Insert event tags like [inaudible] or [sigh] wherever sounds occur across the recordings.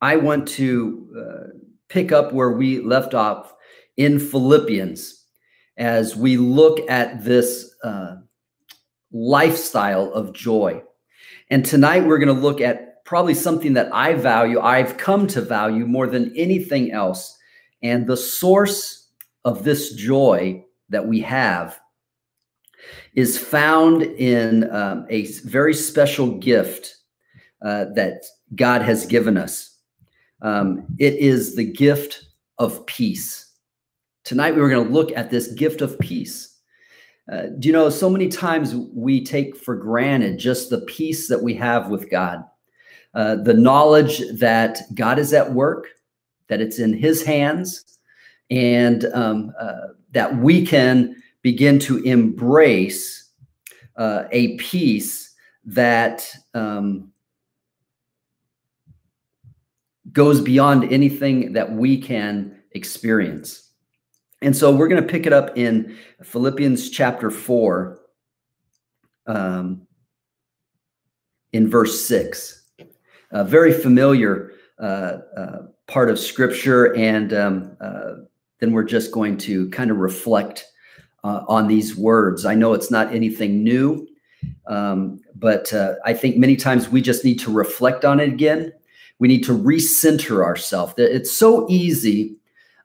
I want to uh, pick up where we left off in Philippians as we look at this uh, lifestyle of joy. And tonight we're going to look at probably something that I value, I've come to value more than anything else. And the source of this joy that we have is found in um, a very special gift uh, that God has given us. Um, it is the gift of peace. Tonight, we were going to look at this gift of peace. Uh, do you know, so many times we take for granted just the peace that we have with God, uh, the knowledge that God is at work, that it's in His hands, and um, uh, that we can begin to embrace uh, a peace that um, goes beyond anything that we can experience. And so we're going to pick it up in Philippians chapter 4, um, in verse 6. A very familiar uh, uh, part of scripture. And um, uh, then we're just going to kind of reflect uh, on these words. I know it's not anything new, um, but uh, I think many times we just need to reflect on it again we need to recenter ourselves. It's so easy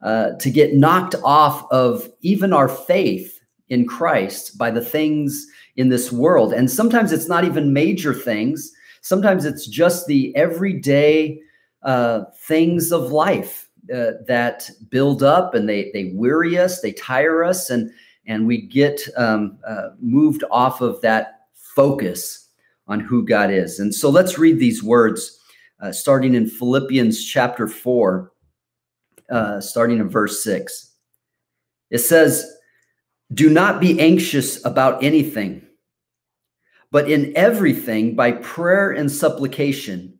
uh, to get knocked off of even our faith in Christ by the things in this world. And sometimes it's not even major things, sometimes it's just the everyday uh, things of life uh, that build up and they, they weary us, they tire us, and, and we get um, uh, moved off of that focus on who God is. And so let's read these words uh, starting in Philippians chapter 4, uh, starting in verse 6. It says, Do not be anxious about anything, but in everything, by prayer and supplication,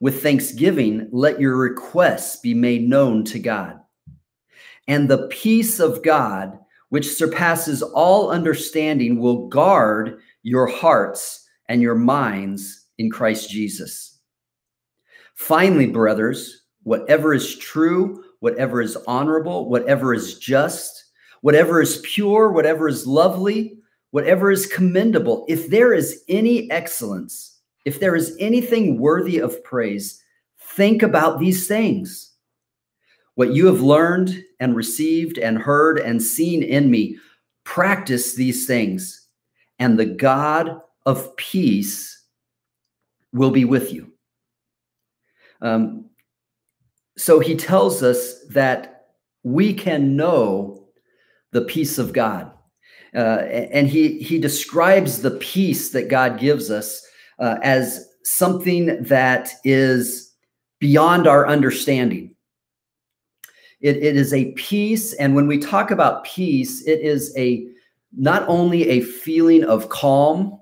with thanksgiving, let your requests be made known to God. And the peace of God, which surpasses all understanding, will guard your hearts and your minds in Christ Jesus. Finally, brothers, whatever is true, whatever is honorable, whatever is just, whatever is pure, whatever is lovely, whatever is commendable, if there is any excellence, if there is anything worthy of praise, think about these things. What you have learned and received and heard and seen in me, practice these things, and the God of peace will be with you. Um, so he tells us that we can know the peace of God. Uh, and he, he describes the peace that God gives us uh, as something that is beyond our understanding. It, it is a peace, and when we talk about peace, it is a not only a feeling of calm,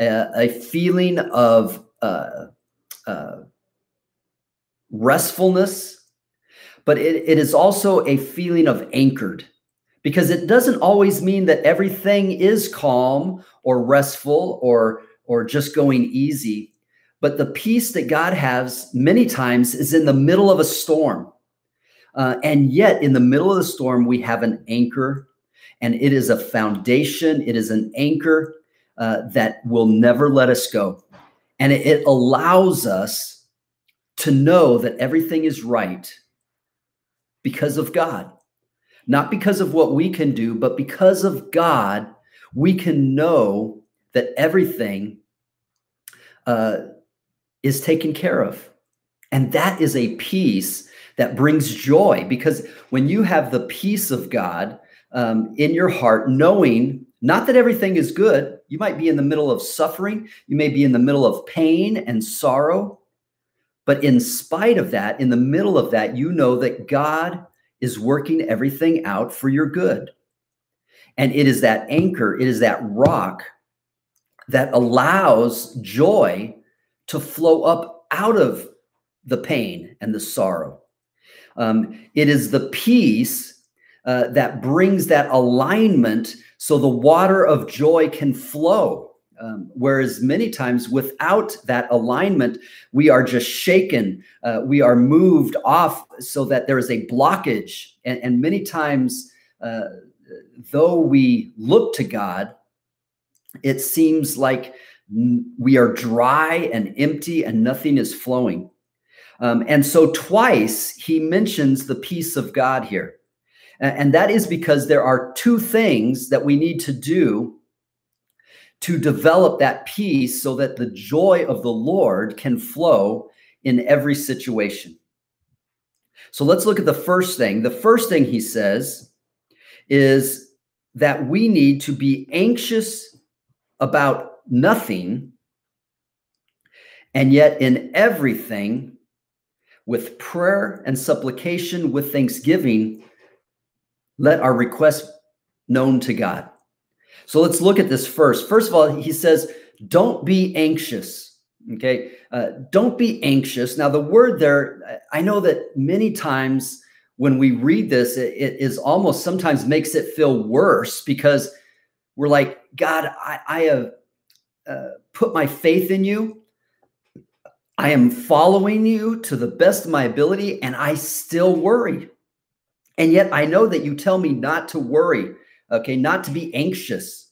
uh, a feeling of uh, uh, restfulness, but it, it is also a feeling of anchored because it doesn't always mean that everything is calm or restful or or just going easy but the peace that god has many times is in the middle of a storm. Uh, and yet in the middle of the storm we have an anchor and it is a foundation. It is an anchor uh, that will never let us go. And it, it allows us to know that everything is right because of God. Not because of what we can do, but because of God, we can know that everything uh, is taken care of. And that is a peace that brings joy because when you have the peace of God um, in your heart, knowing not that everything is good, you might be in the middle of suffering, you may be in the middle of pain and sorrow, but in spite of that, in the middle of that, you know that God is working everything out for your good. And it is that anchor, it is that rock that allows joy to flow up out of the pain and the sorrow. Um, it is the peace uh, that brings that alignment so the water of joy can flow. Um, whereas many times without that alignment, we are just shaken, uh, we are moved off so that there is a blockage. And, and many times, uh, though we look to God, it seems like we are dry and empty and nothing is flowing. Um, and so, twice he mentions the peace of God here. And that is because there are two things that we need to do to develop that peace so that the joy of the Lord can flow in every situation. So let's look at the first thing. The first thing he says is that we need to be anxious about nothing, and yet in everything, with prayer and supplication, with thanksgiving, let our requests known to God. So let's look at this first. First of all, he says, don't be anxious. Okay. Uh, don't be anxious. Now, the word there, I know that many times when we read this, it, it is almost sometimes makes it feel worse because we're like, God, I, I have uh, put my faith in you. I am following you to the best of my ability, and I still worry. And yet I know that you tell me not to worry okay, not to be anxious.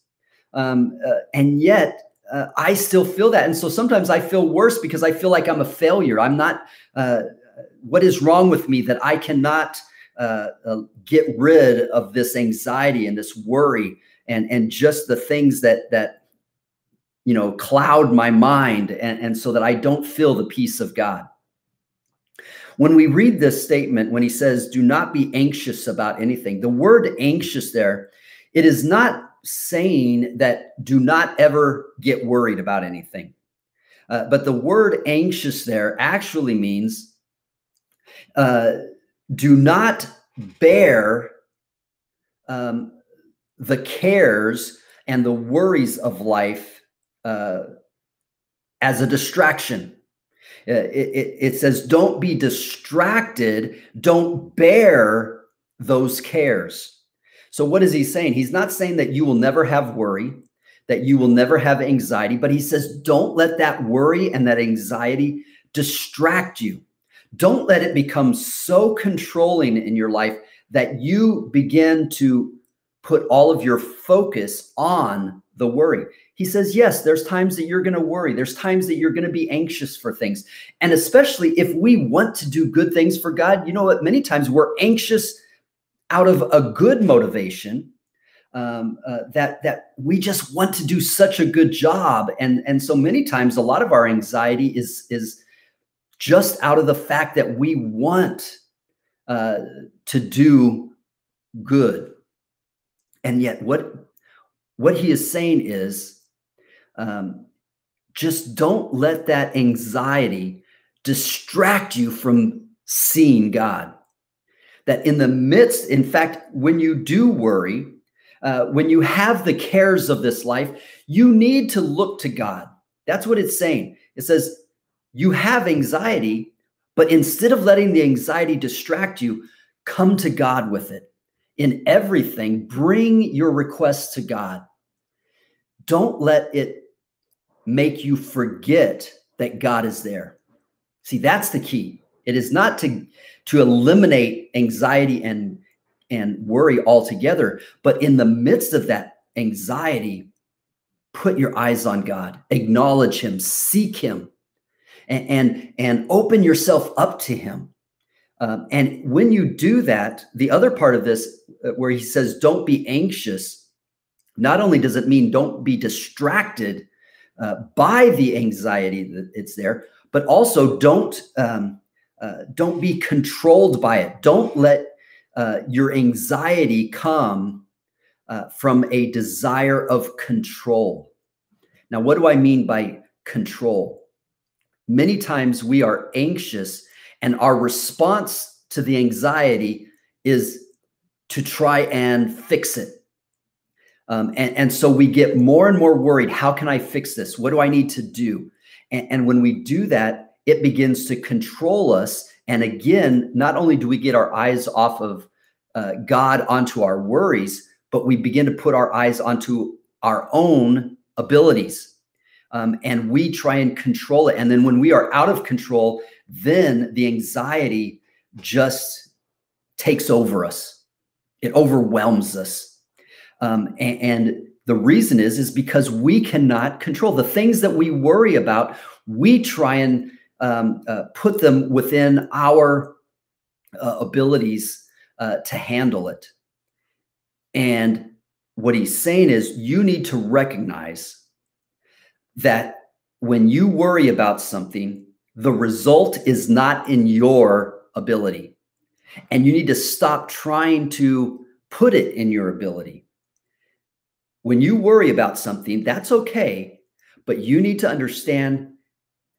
Um, uh, and yet uh, I still feel that. And so sometimes I feel worse because I feel like I'm a failure. I'm not, uh, what is wrong with me that I cannot uh, uh, get rid of this anxiety and this worry and, and just the things that, that, you know, cloud my mind and, and so that I don't feel the peace of God. When we read this statement, when he says, do not be anxious about anything, the word anxious there it is not saying that do not ever get worried about anything. Uh, but the word anxious there actually means uh, do not bear um, the cares and the worries of life uh, as a distraction. Uh, it, it, it says, don't be distracted, don't bear those cares. So, what is he saying? He's not saying that you will never have worry, that you will never have anxiety, but he says, don't let that worry and that anxiety distract you. Don't let it become so controlling in your life that you begin to put all of your focus on the worry. He says, yes, there's times that you're going to worry. There's times that you're going to be anxious for things. And especially if we want to do good things for God, you know what? Many times we're anxious out of a good motivation um, uh, that that we just want to do such a good job. And and so many times a lot of our anxiety is is just out of the fact that we want uh, to do good. And yet what what he is saying is um, just don't let that anxiety distract you from seeing god that in the midst, in fact, when you do worry, uh, when you have the cares of this life, you need to look to God. That's what it's saying. It says, you have anxiety, but instead of letting the anxiety distract you, come to God with it. In everything, bring your requests to God. Don't let it make you forget that God is there. See, that's the key. It is not to to eliminate anxiety and and worry altogether, but in the midst of that anxiety, put your eyes on God, acknowledge Him, seek Him, and and, and open yourself up to Him. Um, and when you do that, the other part of this, uh, where He says, "Don't be anxious," not only does it mean don't be distracted uh, by the anxiety that it's there, but also don't um, uh, don't be controlled by it. Don't let uh, your anxiety come uh, from a desire of control. Now, what do I mean by control? Many times we are anxious, and our response to the anxiety is to try and fix it. Um, and, and, so we get more and more worried. How can I fix this? What do I need to do? And, and when we do that, it begins to control us. And again, not only do we get our eyes off of uh, God onto our worries, but we begin to put our eyes onto our own abilities, um, and we try and control it. And then when we are out of control, then the anxiety just takes over us. It overwhelms us. Um, and, and the reason is is because we cannot control the things that we worry about. We try and um, uh, put them within our uh, abilities uh, to handle it. And what he's saying is, you need to recognize that when you worry about something, the result is not in your ability. And you need to stop trying to put it in your ability. When you worry about something, that's okay, but you need to understand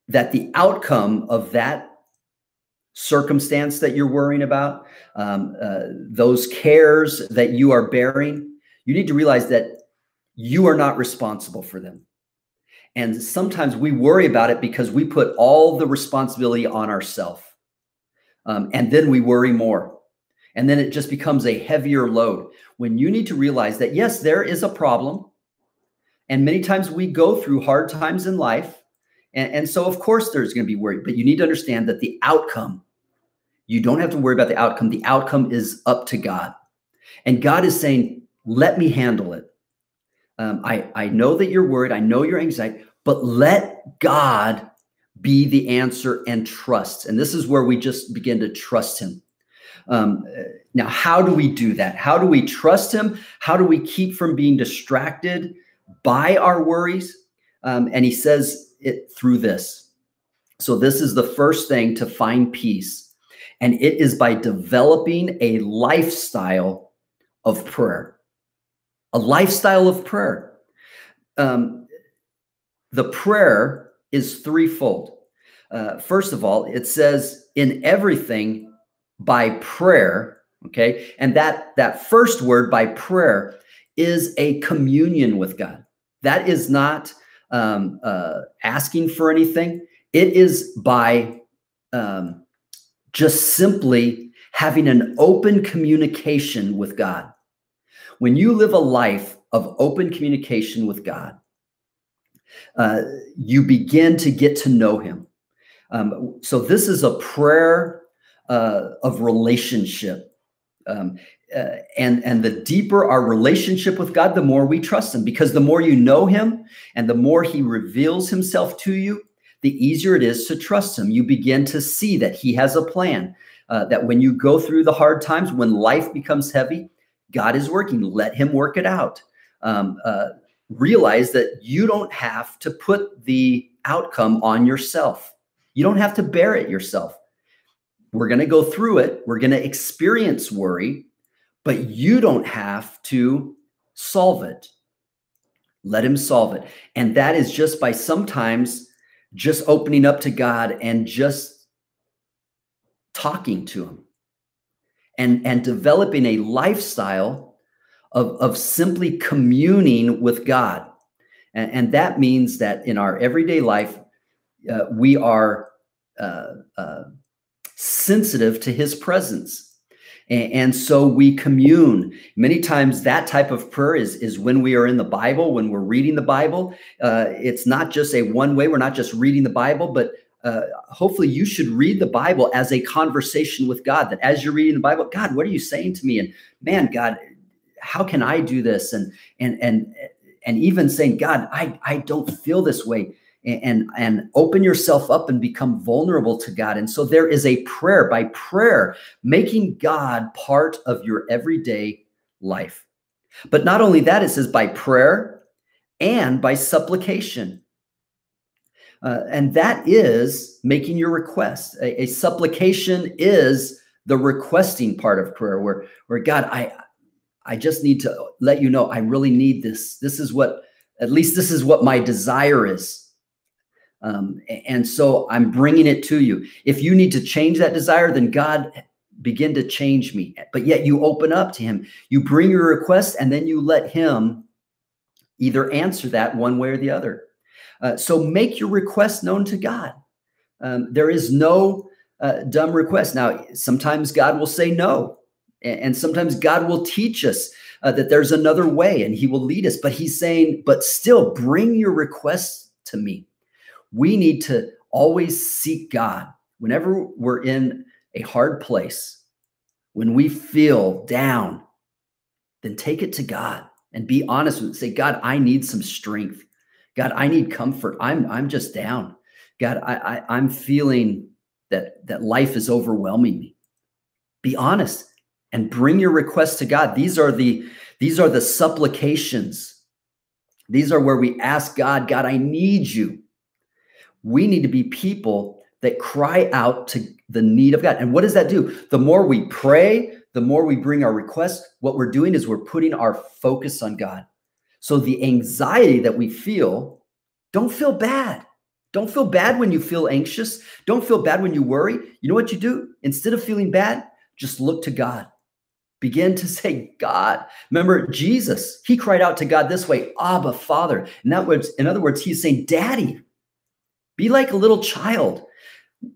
that the outcome of that circumstance that you're worrying about, um, uh, those cares that you are bearing, you need to realize that you are not responsible for them. And sometimes we worry about it because we put all the responsibility on ourselves. Um, and then we worry more and then it just becomes a heavier load. When you need to realize that, yes, there is a problem. And many times we go through hard times in life. And, and so, of course, there's going to be worry, but you need to understand that the outcome, you don't have to worry about the outcome. The outcome is up to God. And God is saying, let me handle it. Um, I, I know that you're worried. I know you're anxiety, but let God be the answer and trust. And this is where we just begin to trust Him. Um, now, how do we do that? How do we trust Him? How do we keep from being distracted by our worries? Um, and He says it through this. So, this is the first thing to find peace, and it is by developing a lifestyle of prayer. A lifestyle of prayer. Um, the prayer is threefold. Uh, first of all, it says, in everything, by prayer okay and that that first word by prayer is a communion with god that is not um, uh, asking for anything. It is by um, just simply having an open communication with god. When you live a life of open communication with god uh, you begin to get to know him. Um, so this is a prayer uh, of relationship. Um, uh, and and the deeper our relationship with God, the more we trust Him. Because the more you know Him, and the more He reveals Himself to you, the easier it is to trust Him. You begin to see that He has a plan. Uh, that when you go through the hard times, when life becomes heavy, God is working. Let Him work it out. Um, uh, realize that you don't have to put the outcome on yourself. You don't have to bear it yourself. We're going to go through it. We're going to experience worry, but you don't have to solve it. Let him solve it. And that is just by sometimes just opening up to God and just talking to him and, and developing a lifestyle of, of simply communing with God. And, and that means that in our everyday life, uh, we are uh, uh, sensitive to his presence. And, so we commune. Many times, that type of prayer is, is when we are in the Bible, when we're reading the Bible. Uh, it's not just a one way, we're not just reading the Bible, but uh, hopefully you should read the Bible as a conversation with God. That as you're reading the Bible, God, what are you saying to me? And man, God, how can I do this? And and and and even saying, God, I I don't feel this way and and open yourself up and become vulnerable to God. And so there is a prayer by prayer making God part of your everyday life. But not only that, it says by prayer and by supplication. Uh, and that is making your request. A, a, supplication is the requesting part of prayer, where, where God, I, I just need to let you know I really need this. This is what, at least this is what my desire is. Um, and so I'm bringing it to you. If you need to change that desire, then God begin to change me. But yet you open up to Him. You bring your request, and then you let Him either answer that one way or the other. Uh, so make your request known to God. Um, there is no uh, dumb request. Now, sometimes God will say no, and, sometimes God will teach us uh, that there's another way and He will lead us. But He's saying, but still bring your requests to me. We need to always seek God whenever we're in a hard place, when we feel down, then take it to God and be honest with it. Say, God, I need some strength. God, I need comfort. I'm I'm just down. God, I, I I'm feeling that that life is overwhelming me. Be honest and bring your requests to God. These are the these are the supplications. These are where we ask God, God, I need you. We need to be people that cry out to the need of God. And what does that do? The more we pray, the more we bring our requests, what we're doing is we're putting our focus on God. So the anxiety that we feel, don't feel bad. Don't feel bad when you feel anxious. Don't feel bad when you worry. You know what you do? Instead of feeling bad, just look to God. Begin to [laughs] say, God. Remember Jesus, he cried out to God this way, Abba, Father. In, that words, in other words, he's saying, Daddy, be like a little child.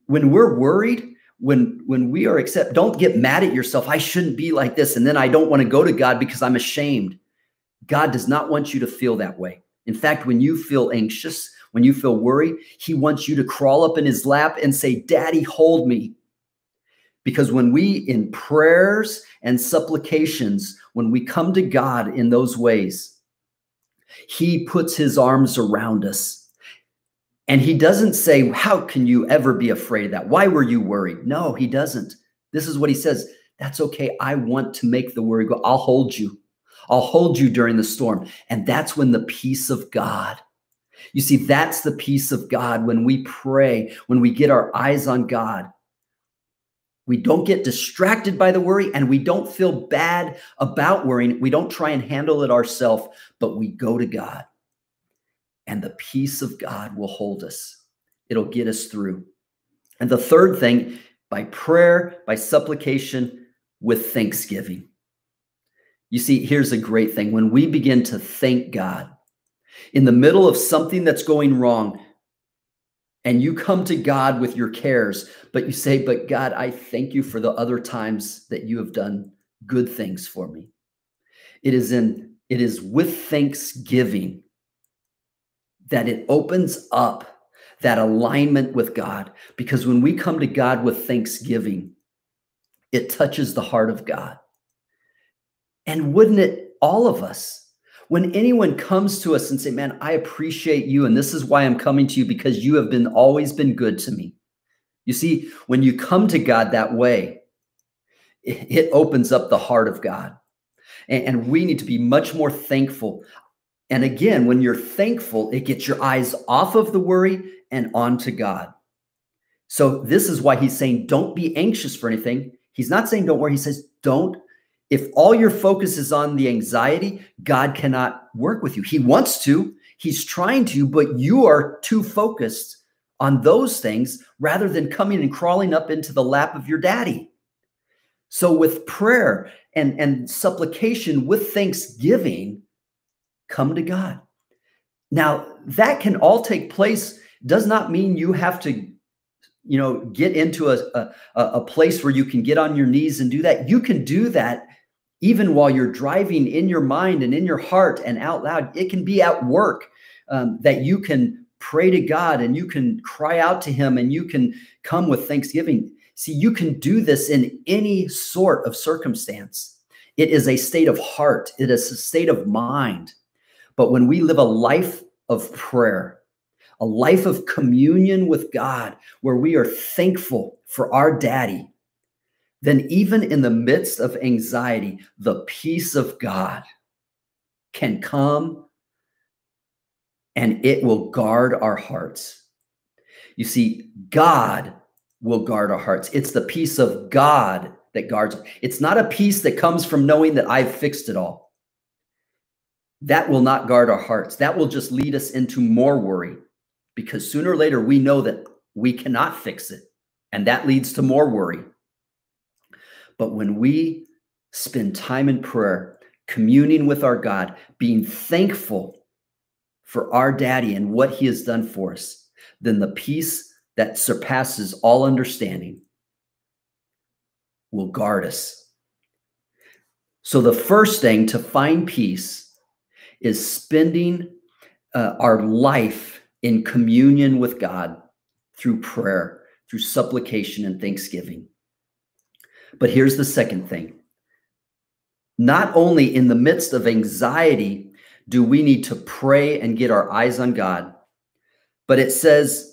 When we're worried, when when we are accept, don't get mad at yourself. I shouldn't be like this. And then I don't want to go to God because I'm ashamed. God does not want you to feel that way. In fact, when you feel anxious, when you feel worried, he wants you to crawl up in his lap and say, Daddy, hold me. Because when we, in prayers and supplications, when we come to God in those ways, He puts His arms around us. And He doesn't say, How can you ever be afraid of that? Why were you worried? No, He doesn't. This is what He says That's okay. I want to make the worry go. I'll hold you. I'll hold you during the storm. And that's when the peace of God. You see, that's the peace of God when we pray, when we get our eyes on God we don't get distracted by the worry and we don't feel bad about worrying. We don't try and handle it ourselves, but we go to God. And the peace of God will hold us, it'll get us through. And the third thing, by prayer, by supplication, with thanksgiving. You see, here's a great thing. When we begin to thank God in the middle of something that's going wrong, and you come to God with your cares, but you say, But God, I thank you for the other times that you have done good things for me. It is in it is with thanksgiving that it opens up that alignment with God. Because when we come to God with thanksgiving, it touches the heart of God. And wouldn't it, all of us, when anyone comes to us and say, "Man, I appreciate you and this is why I'm coming to you because you have been always been good to me." You see, when you come to God that way, it, opens up the heart of God. And, and we need to be much more thankful. And again, when you're thankful, it gets your eyes off of the worry and onto God. So this is why he's saying, don't be anxious for anything. He's not saying don't worry. He says, don't if all your focus is on the anxiety, God cannot work with you. He wants to, He's trying to, but you are too focused on those things rather than coming and crawling up into the lap of your daddy. So, with prayer and, and supplication, with thanksgiving, come to God. Now, that can all take place, does not mean you have to you know get into a, a, a place where you can get on your knees and do that you can do that even while you're driving in your mind and in your heart and out loud. It can be at work um, that you can pray to God and you can cry out to Him and you can come with thanksgiving. See, you can do this in any sort of circumstance. It is a state of heart, it is a state of mind. But when we live a life of prayer, a life of communion with God, where we are thankful for our daddy, then even in the midst of anxiety, the peace of God can come and it will guard our hearts. You see, God will guard our hearts. It's the peace of God that guards. It's not a peace that comes from knowing that I've fixed it all. That will not guard our hearts. That will just lead us into more worry because sooner or later we know that we cannot fix it. And that leads to more worry. But when we spend time in prayer, communing with our God, being thankful for our daddy and what he has done for us, then the peace that surpasses all understanding will guard us. So, the first thing to find peace is spending uh, our life in communion with God through prayer, through supplication and thanksgiving. But here's the second thing not only in the midst of anxiety do we need to pray and get our eyes on God, but it says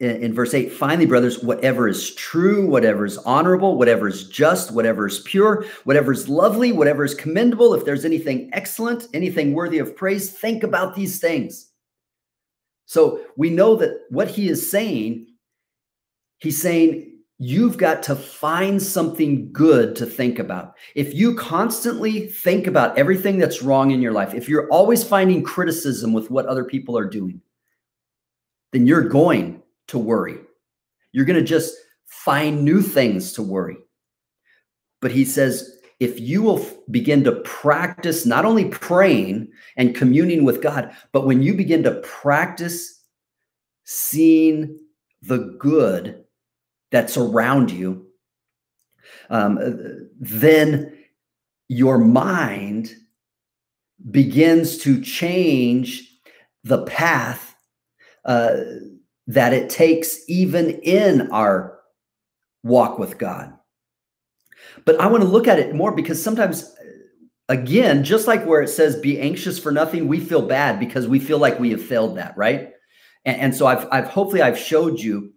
in, verse 8 finally, brothers, whatever is true, whatever is honorable, whatever is just, whatever is pure, whatever is lovely, whatever is commendable, if there's anything excellent, anything worthy of praise, think about these things. So we know that what he is saying, he's saying, you've got to find something good to think about. If you constantly think about everything that's wrong in your life, if you're always finding criticism with what other people are doing, then you're going to worry. You're going to just find new things to worry. But he says, if you will begin to practice not only praying and communing with God, but when you begin to practice seeing the good that's around you, um, then your mind begins to change the path uh, that it takes even in our walk with God. But I want to look at it more because sometimes, again, just like where it says be anxious for nothing, we feel bad because we feel like we have failed that, right? And, and so I've, I've hopefully I've showed you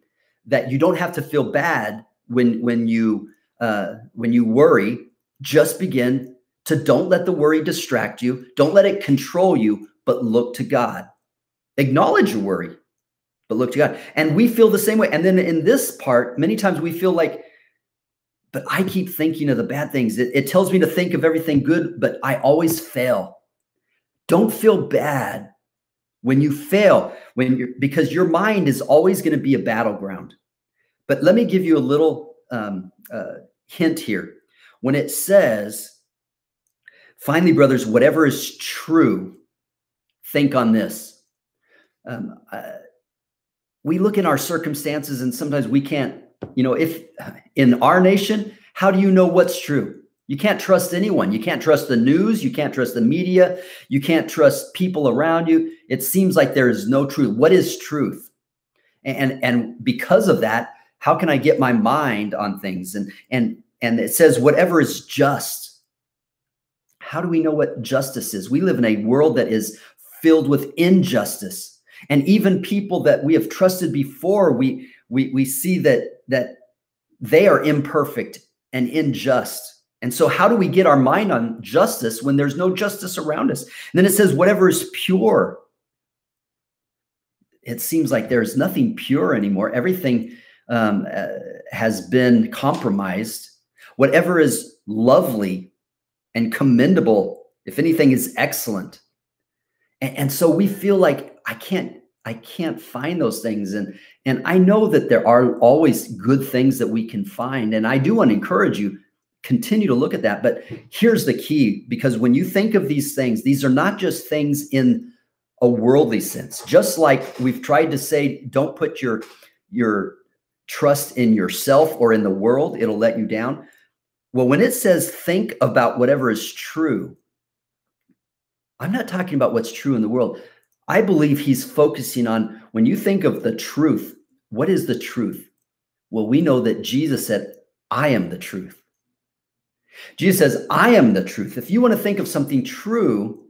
that you don't have to feel bad when when you uh, when you worry. Just begin to don't let the worry distract you. Don't let it control you, but look to God. Acknowledge your worry, but look to God. And we feel the same way. And then in this part, many times we feel like, but I keep thinking of the bad things. It, it tells me to think of everything good, but I always fail. Don't feel bad when you fail when you're because your mind is always going to be a battleground but let me give you a little um, uh, hint here when it says finally brothers whatever is true think on this um, uh, we look in our circumstances and sometimes we can't you know if in our nation how do you know what's true you can't trust anyone. You can't trust the news. You can't trust the media. You can't trust people around you. It seems like there is no truth. What is truth? And and because of that, how can I get my mind on things? And and and it says whatever is just. How do we know what justice is? We live in a world that is filled with injustice. And even people that we have trusted before, we we we see that that they are imperfect and unjust and so, how do we get our mind on justice when there's no justice around us? And then it says, whatever is pure. It seems like there's nothing pure anymore. Everything um, uh, has been compromised. Whatever is lovely and commendable, if anything, is excellent. And, and so we feel like I can't I can't find those things. And and I know that there are always good things that we can find. And I do want to encourage you continue to look at that. But here's the key because when you think of these things, these are not just things in a worldly sense. Just like we've tried to say, don't put your your trust in yourself or in the world, it'll let you down. Well, when it says think about whatever is true, I'm not talking about what's true in the world. I believe he's focusing on when you think of the truth, what is the truth? Well, we know that Jesus said, I am the truth. Jesus says, I am the truth. If you want to think of something true,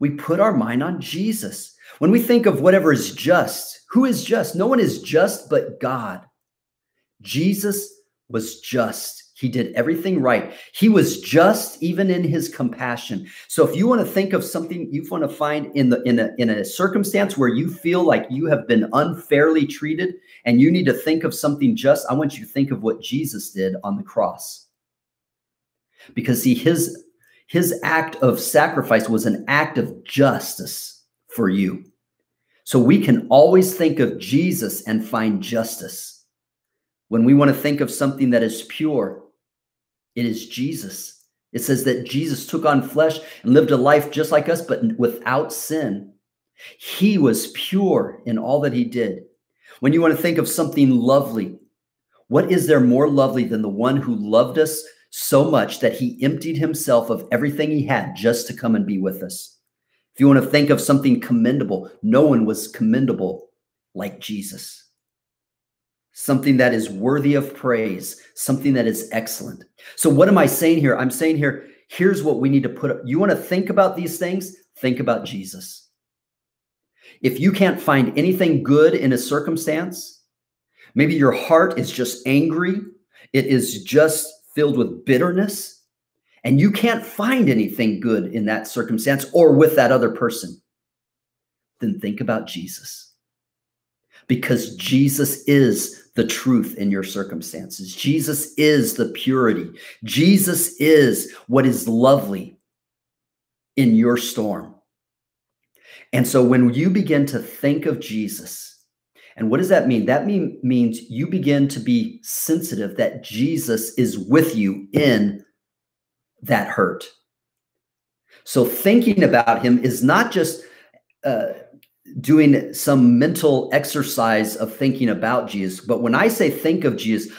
we put our mind on Jesus. When we think of whatever is just, who is just? No one is just but God. Jesus was just. He did everything right. He was just even in his compassion. So if you want to think of something you want to find in the in a in a circumstance where you feel like you have been unfairly treated and you need to think of something just, I want you to think of what Jesus did on the cross because see his his act of sacrifice was an act of justice for you so we can always think of jesus and find justice when we want to think of something that is pure it is jesus it says that jesus took on flesh and lived a life just like us but without sin he was pure in all that he did when you want to think of something lovely what is there more lovely than the one who loved us so much that he emptied himself of everything he had just to come and be with us. If you want to think of something commendable, no one was commendable like Jesus. Something that is worthy of praise, something that is excellent. So, what am I saying here? I'm saying here, here's what we need to put up. You want to think about these things? Think about Jesus. If you can't find anything good in a circumstance, maybe your heart is just angry, it is just filled with bitterness and you can't find anything good in that circumstance or with that other person, then think about Jesus. Because Jesus is the truth in your circumstances. Jesus is the purity. Jesus is what is lovely in your storm. And so when you begin to think of Jesus, and what does that mean? That mean, means you begin to be sensitive that Jesus is with you in that hurt. So thinking about him is not just uh, doing some mental exercise of thinking about Jesus, but when I say think of Jesus,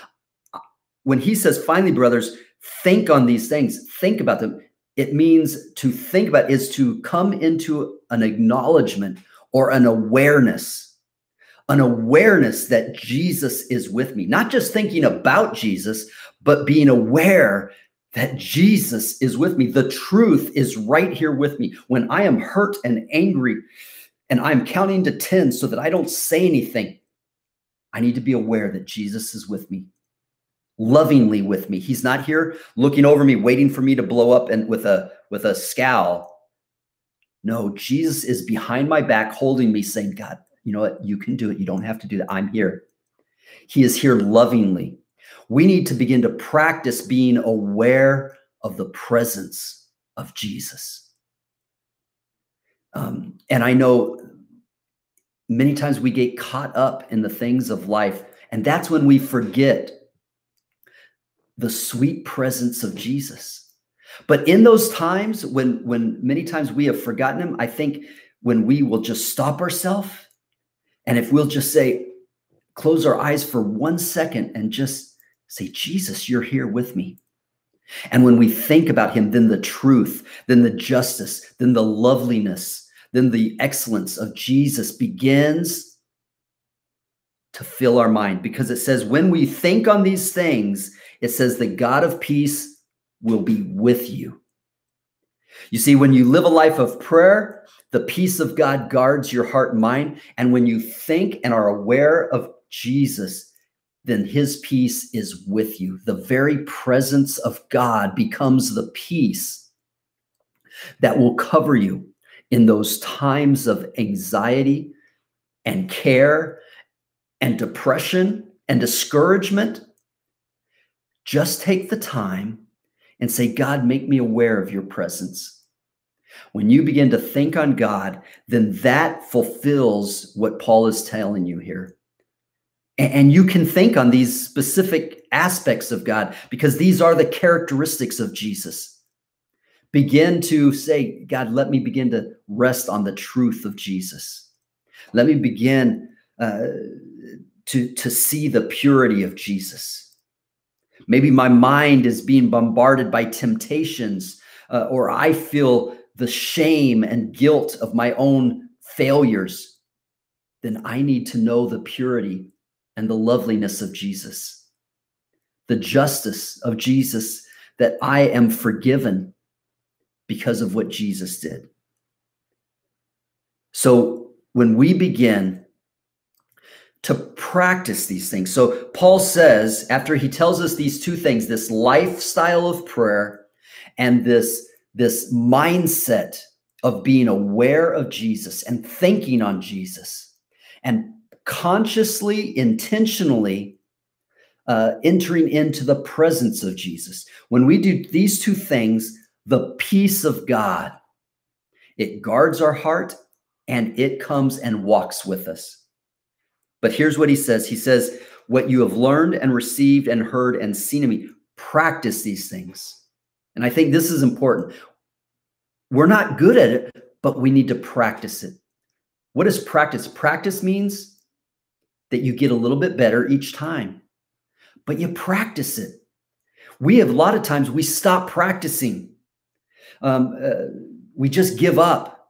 when he says, finally, brothers, think on these things, think about them, it means to think about is to come into an acknowledgement or an awareness, an awareness that Jesus is with me, not just thinking about Jesus, but being aware that Jesus is with me. The truth is right here with me. When I am hurt and angry and I'm counting to 10 so that I don't say anything, I need to be aware that Jesus is with me, lovingly with me. He's not here looking over me, waiting for me to blow up and with a with a scowl. No, Jesus is behind my back, holding me, saying, God, you know what? You can do it. You don't have to do that. I'm here. He is here lovingly we need to begin to practice being aware of the presence of Jesus. Um, and I know many times we get caught up in the things of life, and that's when we forget the sweet presence of Jesus. But in those times when when many times we have forgotten him, I think when we will just stop ourselves and if we'll just say close our eyes for one second and just Say, Jesus, you're here with me. And when we think about him, then the truth, then the justice, then the loveliness, then the excellence of Jesus begins to fill our mind because it says, when we think on these things, it says, the God of peace will be with you. You see, when you live a life of prayer, the peace of God guards your heart and mind. And when you think and are aware of Jesus, then his peace is with you. The very presence of God becomes the peace that will cover you in those times of anxiety and care and depression and discouragement. Just take the time and say, God, make me aware of your presence. When you begin to think on God, then that fulfills what Paul is telling you here. And you can think on these specific aspects of God because these are the characteristics of Jesus. Begin to say, God, let me begin to rest on the truth of Jesus. Let me begin uh, to, to see the purity of Jesus. Maybe my mind is being bombarded by temptations, uh, or I feel the shame and guilt of my own failures. Then I need to know the purity and the loveliness of Jesus, the justice of Jesus that I am forgiven because of what Jesus did. So when we begin to practice these things, so Paul says, after he tells us these two things, this lifestyle of prayer and this, this mindset of being aware of Jesus and thinking on Jesus and consciously, intentionally uh, entering into the presence of Jesus. When we do these two things, the peace of God, it guards our heart and it comes and walks with us. But here's what he says He says, What you have learned and received and heard and seen in me, practice these things. And I think this is important. We're not good at it, but we need to practice it. What is practice? Practice means that you get a little bit better each time, but you practice it. We have a lot of times we stop practicing. Um, uh, we just give up.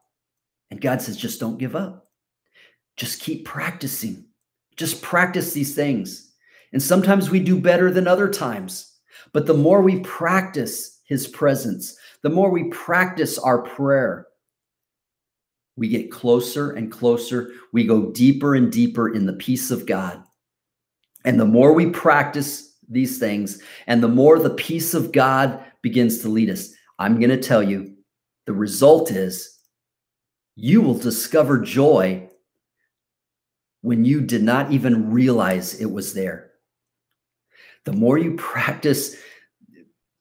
And God says, just don't give up. Just keep practicing. Just practice these things. And sometimes we do better than other times. But the more we practice his presence, the more we practice our prayer, we get closer and closer. We go deeper and deeper in the peace of God. And the more we practice these things, and the more the peace of God begins to lead us, I'm going to tell you the result is you will discover joy when you did not even realize it was there. The more you practice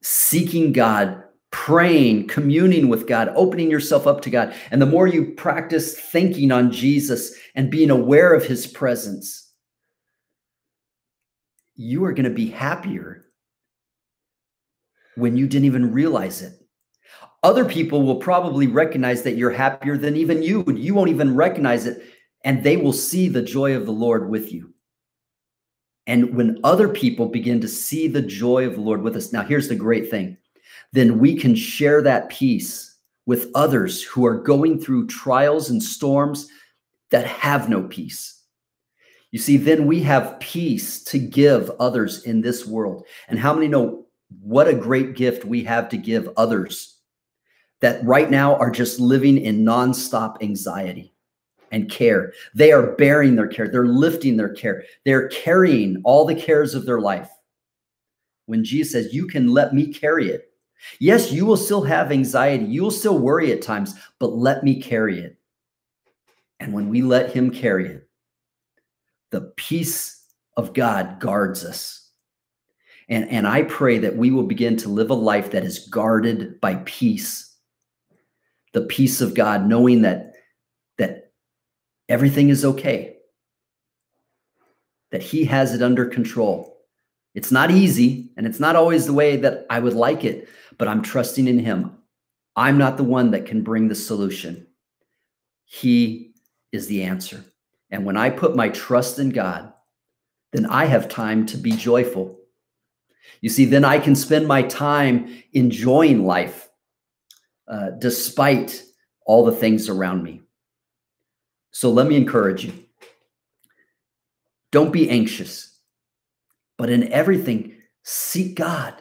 seeking God, praying, communing with God, opening yourself up to God, and the more you practice thinking on Jesus and being aware of his presence, you are going to be happier when you didn't even realize it. Other people will probably recognize that you're happier than even you. You won't even recognize it, and they will see the joy of the Lord with you. And when other people begin to see the joy of the Lord with us, now here's the great thing then we can share that peace with others who are going through trials and storms that have no peace. You see, then we have peace to give others in this world. And how many know what a great gift we have to give others that right now are just living in nonstop anxiety? and care. They are bearing their care, they're lifting their care, they're carrying all the cares of their life. When Jesus says, You can let me carry it. Yes, you will still have anxiety, you will still worry at times, but let me carry it. And when we let Him carry it, the peace of God guards us. And, and I pray that we will begin to live a life that is guarded by peace. The peace of God, knowing that, that everything is okay, that He has it under control. It's not easy, and it's not always the way that I would like it, but I'm trusting in Him. I'm not the one that can bring the solution. He is the answer. And when I put my trust in God, then I have time to be joyful. You see, then I can spend my time enjoying life uh, despite all the things around me. So let me encourage you. Don't be anxious, but in everything, seek God.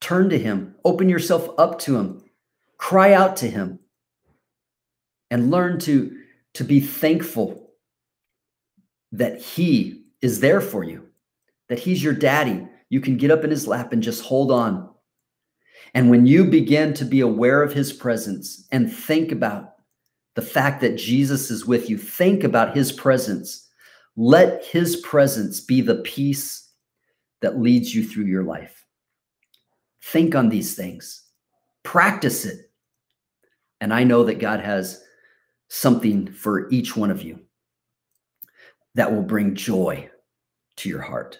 Turn to Him, open yourself up to Him, cry out to Him, and learn to, to be thankful that He is there for you, that He's your daddy. You can get up in His lap and just hold on. And when you begin to be aware of His presence and think about the fact that Jesus is with you. Think about his presence. Let his presence be the peace that leads you through your life. Think on these things, practice it. And I know that God has something for each one of you that will bring joy to your heart.